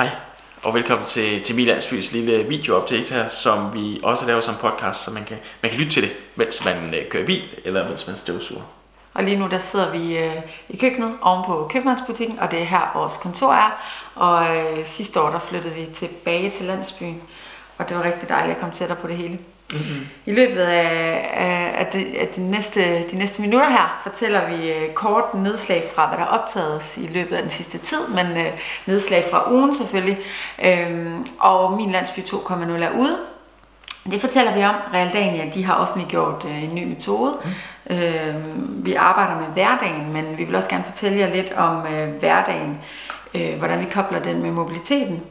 Hej, og velkommen til, til Milandsbys lille videoupdate her, som vi også laver som podcast, så man kan, man kan lytte til det, mens man øh, kører bil, eller mens man støvsuger. Og lige nu der sidder vi øh, i køkkenet oven på købmandsbutikken, og det er her vores kontor er. Og øh, sidste år der flyttede vi tilbage til landsbyen, og det var rigtig dejligt at komme tættere på det hele. Mm-hmm. I løbet af, af, af, de, af de, næste, de næste minutter her fortæller vi øh, kort nedslag fra, hvad der er optaget i løbet af den sidste tid, men øh, nedslag fra ugen selvfølgelig. Øhm, og Min Landsby 2.0 er ude. Det fortæller vi om. Realdania de har offentliggjort øh, en ny metode. Mm. Øhm, vi arbejder med hverdagen, men vi vil også gerne fortælle jer lidt om øh, hverdagen, øh, hvordan vi kobler den med mobiliteten.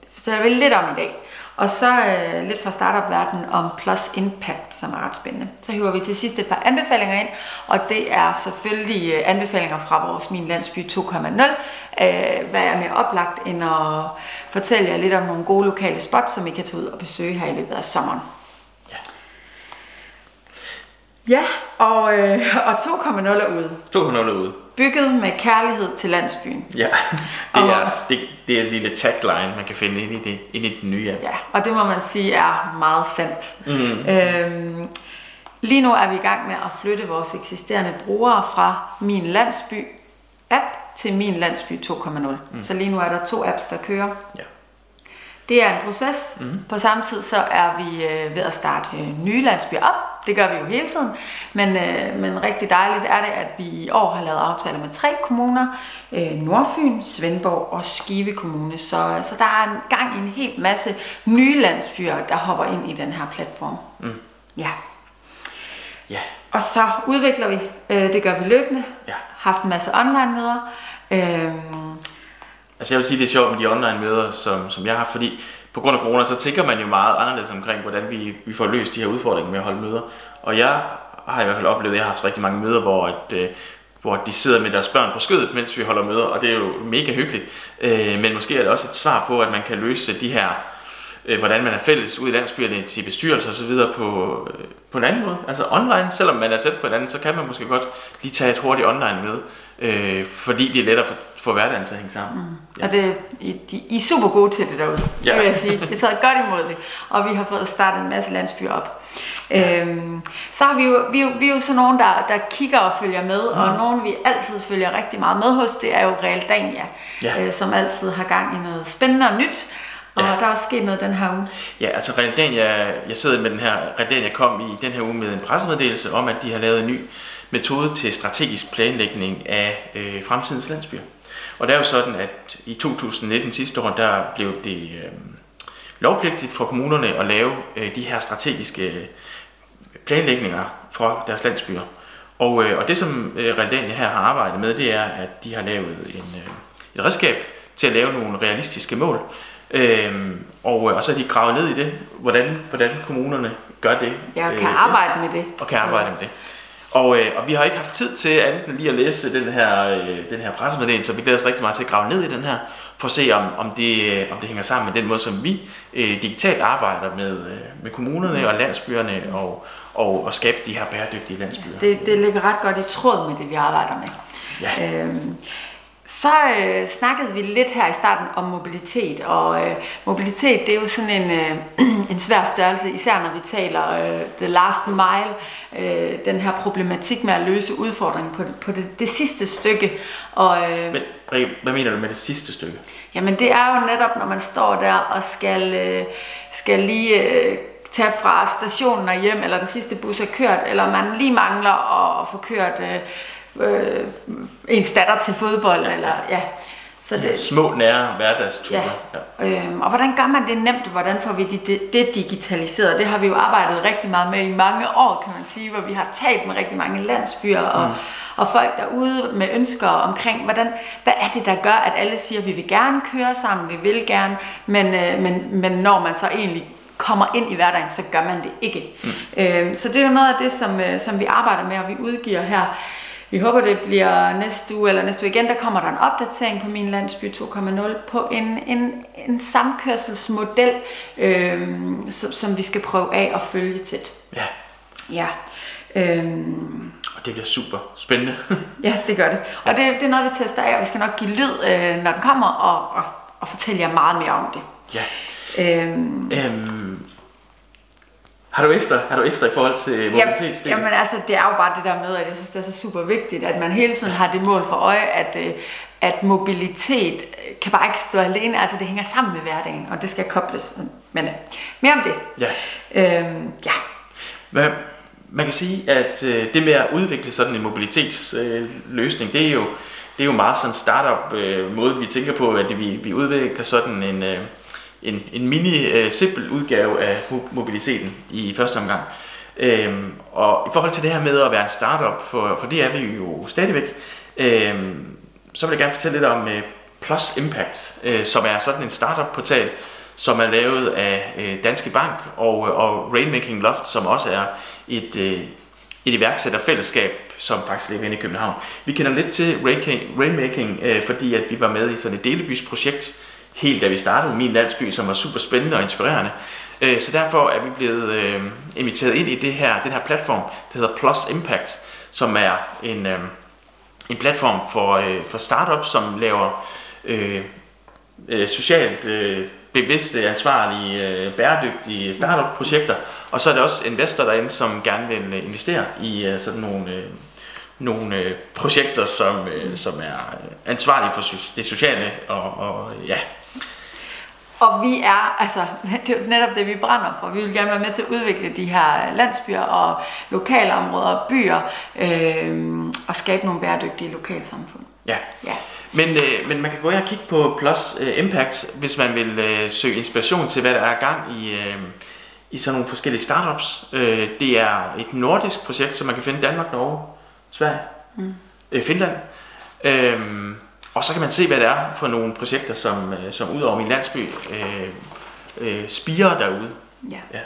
Det fortæller vi lidt om i dag. Og så øh, lidt fra startup-verdenen om Plus Impact, som er ret spændende. Så hiver vi til sidst et par anbefalinger ind, og det er selvfølgelig øh, anbefalinger fra vores Min Landsby 2.0. Øh, hvad er mere oplagt end at fortælle jer lidt om nogle gode lokale spots, som I kan tage ud og besøge her i løbet af sommeren. Ja, og, øh, og 2.0 er ude. 2.0 er ude. Bygget med kærlighed til landsbyen. Ja, det er, det, det er et lille tagline, man kan finde ind i det, ind i den nye app. Ja, og det må man sige er meget sandt. Mm-hmm. Øhm, lige nu er vi i gang med at flytte vores eksisterende brugere fra Min Landsby app til Min Landsby 2.0. Mm. Så lige nu er der to apps, der kører. Ja. Det er en proces. Mm. På samme tid så er vi øh, ved at starte øh, nye landsbyer op. Det gør vi jo hele tiden. Men, øh, men rigtig dejligt er det, at vi i år har lavet aftaler med tre kommuner. Øh, Nordfyn, Svendborg og Skive Kommune. Så, så der er en gang i en hel masse nye landsbyer, der hopper ind i den her platform. Mm. Ja. Ja. Og så udvikler vi. Øh, det gør vi løbende. Ja. Haft en masse online møder. Øh, Altså jeg vil sige, det er sjovt med de online møder, som, som jeg har, fordi på grund af corona, så tænker man jo meget anderledes omkring, hvordan vi, vi får løst de her udfordringer med at holde møder. Og jeg har i hvert fald oplevet, at jeg har haft rigtig mange møder, hvor, at, øh, hvor de sidder med deres børn på skødet, mens vi holder møder, og det er jo mega hyggeligt. Øh, men måske er det også et svar på, at man kan løse de her øh, hvordan man er fælles ud i landsbyerne til bestyrelser osv. På, øh, på en anden måde. Altså online, selvom man er tæt på hinanden, så kan man måske godt lige tage et hurtigt online med, øh, fordi det er lettere for, for hverdagen til at hænge sammen. Mm. Ja. Og det, I, de, I er super gode til det derude, ja. vil jeg sige. Har taget godt imod det, og vi har fået startet en masse landsbyer op. Ja. Øhm, så har vi jo, vi, vi er jo sådan nogen, der, der kigger og følger med, mm. og nogen vi altid følger rigtig meget med hos, det er jo Real Dania, ja. øh, som altid har gang i noget spændende og nyt. Og ja. der er også sket noget den her uge. Ja, altså Realdania, jeg sidder med den her, Realdania kom i den her uge med en pressemeddelelse om, at de har lavet en ny metode til strategisk planlægning af øh, fremtidens landsbyer. Og det er jo sådan, at i 2019 sidste år, der blev det øh, lovpligtigt for kommunerne at lave øh, de her strategiske planlægninger for deres landsbyer. Og, øh, og det som øh, Realdania her har arbejdet med, det er, at de har lavet en, øh, et redskab til at lave nogle realistiske mål, Øhm, og, og så er de gravet ned i det, hvordan, hvordan kommunerne gør det. Ja, og kan øh, arbejde med det. Og kan arbejde ja. med det. Og, øh, og vi har ikke haft tid til andet end lige at læse den her, øh, den her pressemeddelelse, så vi glæder os rigtig meget til at grave ned i den her, for at se, om, om, det, om det hænger sammen med den måde, som vi øh, digitalt arbejder med, øh, med kommunerne og landsbyerne og, og, og skabe de her bæredygtige landsbyer. Det, det ligger ret godt i tråd med det, vi arbejder med. Ja. Øhm, så øh, snakkede vi lidt her i starten om mobilitet, og øh, mobilitet det er jo sådan en, øh, en svær størrelse, især når vi taler øh, the last mile, øh, den her problematik med at løse udfordringen på, på det, det sidste stykke. Og, øh, Men hvad mener du med det sidste stykke? Jamen det er jo netop, når man står der og skal, øh, skal lige... Øh, tage fra stationen og hjem, eller den sidste bus er kørt, eller man lige mangler at, få kørt øh, øh, ens datter til fodbold. Eller, ja. Så det, ja, små nære hverdagsture. Ja. Ja. Øhm, og hvordan gør man det nemt? Hvordan får vi det, det, det digitaliseret? Det har vi jo arbejdet rigtig meget med i mange år, kan man sige, hvor vi har talt med rigtig mange landsbyer og, mm. og folk derude med ønsker omkring, hvordan, hvad er det, der gør, at alle siger, at vi vil gerne køre sammen, vi vil gerne, men, øh, men, men når man så egentlig kommer ind i hverdagen, så gør man det ikke. Mm. Øhm, så det er jo noget af det, som, øh, som vi arbejder med, og vi udgiver her vi håber, det bliver næste uge eller næste uge igen. Der kommer der en opdatering på min landsby 2.0 på en, en, en samkørselsmodel, øhm, som, som vi skal prøve af at følge tæt. Ja. Ja. Øhm, og det bliver super spændende. ja, det gør det. Og det, det er noget, vi tester af, og vi skal nok give lyd, øh, når den kommer, og, og og fortælle jer meget mere om det. Ja. Øhm, Øhm, har du ekstra, har du ekstra i forhold til Jamen, mobilitetsdelen? jamen altså, det er jo bare det der med, at jeg synes, det er så super vigtigt, at man hele tiden har det mål for øje, at, øh, at mobilitet øh, kan bare ikke stå alene, altså det hænger sammen med hverdagen, og det skal kobles. Men øh, mere om det. Ja. Øhm, ja, Hvad, man kan sige, at øh, det med at udvikle sådan en mobilitetsløsning, øh, det er jo det er jo meget sådan en startup øh, måde, vi tænker på, at vi, vi udvikler sådan en, øh, en, en mini øh, simpel udgave af mobiliteten i første omgang. Øhm, og i forhold til det her med at være en startup, for, for det er vi jo stadigvæk, øhm, så vil jeg gerne fortælle lidt om øh, Plus Impact, øh, som er sådan en startup-portal, som er lavet af øh, Danske Bank og, og Rainmaking Loft, som også er et, øh, et iværksætterfællesskab, som faktisk ligger inde i København. Vi kender lidt til Rainmaking, Rainmaking øh, fordi at vi var med i sådan et delebysprojekt, helt da vi startede min landsby, som var super spændende og inspirerende. Øh, så derfor er vi blevet øh, inviteret ind i det her, den her platform, der hedder Plus Impact, som er en, øh, en platform for, øh, for startups, som laver øh, øh, socialt øh, bevidste, ansvarlige, øh, bæredygtige startup-projekter. Og så er der også investorer derinde, som gerne vil øh, investere i øh, sådan nogle, øh, nogle øh, projekter, som, øh, som er øh, ansvarlige for det sociale. Og, og ja, og vi er, altså, det er netop det, vi brænder for. Vi vil gerne være med til at udvikle de her landsbyer og lokalområder og byer, øh, og skabe nogle bæredygtige lokalsamfund. ja. Ja. Men, øh, men man kan gå ind og kigge på Plus øh, Impact, hvis man vil øh, søge inspiration til, hvad der er gang i, øh, i sådan nogle forskellige startups. Øh, det er et nordisk projekt, som man kan finde i Danmark, Norge, Sverige, mm. øh, Finland. Øh, og så kan man se, hvad det er for nogle projekter, som, øh, som ud over min landsby øh, øh, spiger derude. Ja. Ja.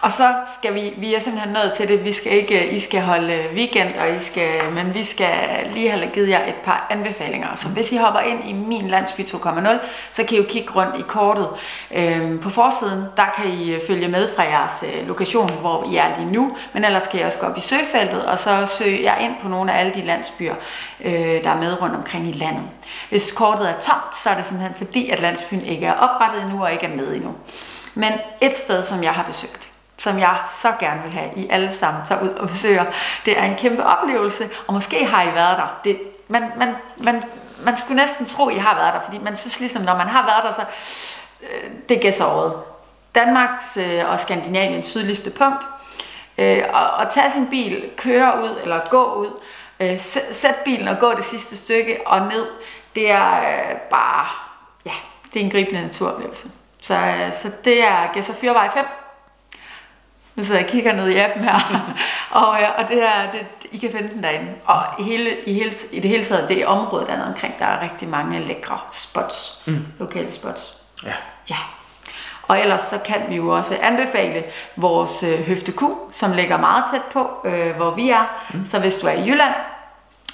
Og så skal vi, vi er simpelthen nødt til det, vi skal ikke, I skal holde weekend, og I skal, men vi skal lige have givet jer et par anbefalinger. Så hvis I hopper ind i min landsby 2.0, så kan I jo kigge rundt i kortet. Øhm, på forsiden, der kan I øh, følge med fra jeres øh, lokation, hvor I er lige nu, men ellers kan I også gå op i søgefeltet, og så søge jer ind på nogle af alle de landsbyer, øh, der er med rundt omkring i landet. Hvis kortet er tomt, så er det simpelthen fordi, at landsbyen ikke er oprettet endnu og ikke er med endnu. Men et sted, som jeg har besøgt, som jeg så gerne vil have, I alle sammen tager ud og besøger, det er en kæmpe oplevelse, og måske har I været der. Det, man, man, man, man skulle næsten tro, I har været der, fordi man synes ligesom, når man har været der, så øh, det gæsser året. Danmarks øh, og Skandinaviens sydligste punkt. Øh, og, og tage sin bil, køre ud eller gå ud, øh, sæt, bilen og gå det sidste stykke og ned, det er øh, bare, ja, det er en gribende naturoplevelse. Så, øh, så det er Gæsser Fyrvej 5. Nu sidder jeg og kigger ned i appen her, og, øh, og det er, det, I kan finde den derinde. Og hele, i, hele, i det hele taget, det er området dernede omkring, der er rigtig mange lækre spots, mm. lokale spots. Ja. Ja. Og ellers så kan vi jo også anbefale vores øh, Høfte Q, som ligger meget tæt på, øh, hvor vi er. Mm. Så hvis du er i Jylland,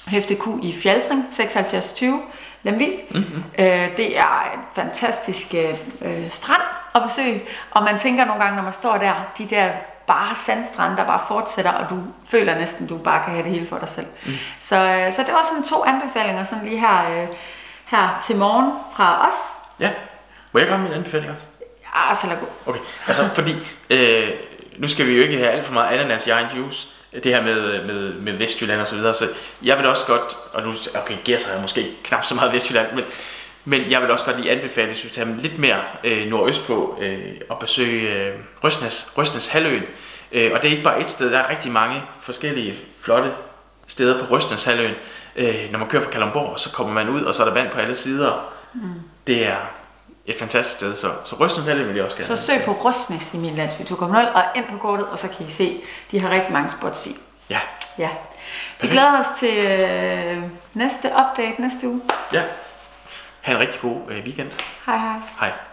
Høfte Q i Fjaltring, 7620, Lemvig. Mm-hmm. Øh, det er en fantastisk øh, strand at besøge, og man tænker nogle gange, når man står der, de der bare sandstrande, der bare fortsætter, og du føler næsten, du bare kan have det hele for dig selv. Mm. Så, øh, så det var sådan to anbefalinger, sådan lige her, øh, her til morgen fra os. Ja. Må jeg komme med en anbefaling også? Ja, så lad gå. Okay, altså fordi, øh, nu skal vi jo ikke have alt for meget ananas i egen juice, det her med, med, med Vestjylland og så videre, så jeg vil også godt, og nu, okay, Gers har måske knap så meget Vestjylland, men, men jeg vil også godt lige anbefale, hvis vi tager lidt mere øh, nordøst på, øh, og besøge øh, Røsnes, Røsnes Halvøen. Øh, og det er ikke bare et sted, der er rigtig mange forskellige flotte steder på Røsnes Halvøen. Øh, når man kører fra Kalundborg, så kommer man ud, og så er der vand på alle sider. Mm. Det er et fantastisk sted, så, så Røsnes Halvøen vil jeg også gerne. Så søg på Røsnes i min landsby 2.0 og ind på kortet, og så kan I se, de har rigtig mange spots i. Ja, Ja. Vi glæder os til øh, næste update næste uge. ja. Ha' en rigtig god øh, weekend. Hej hej. Hej.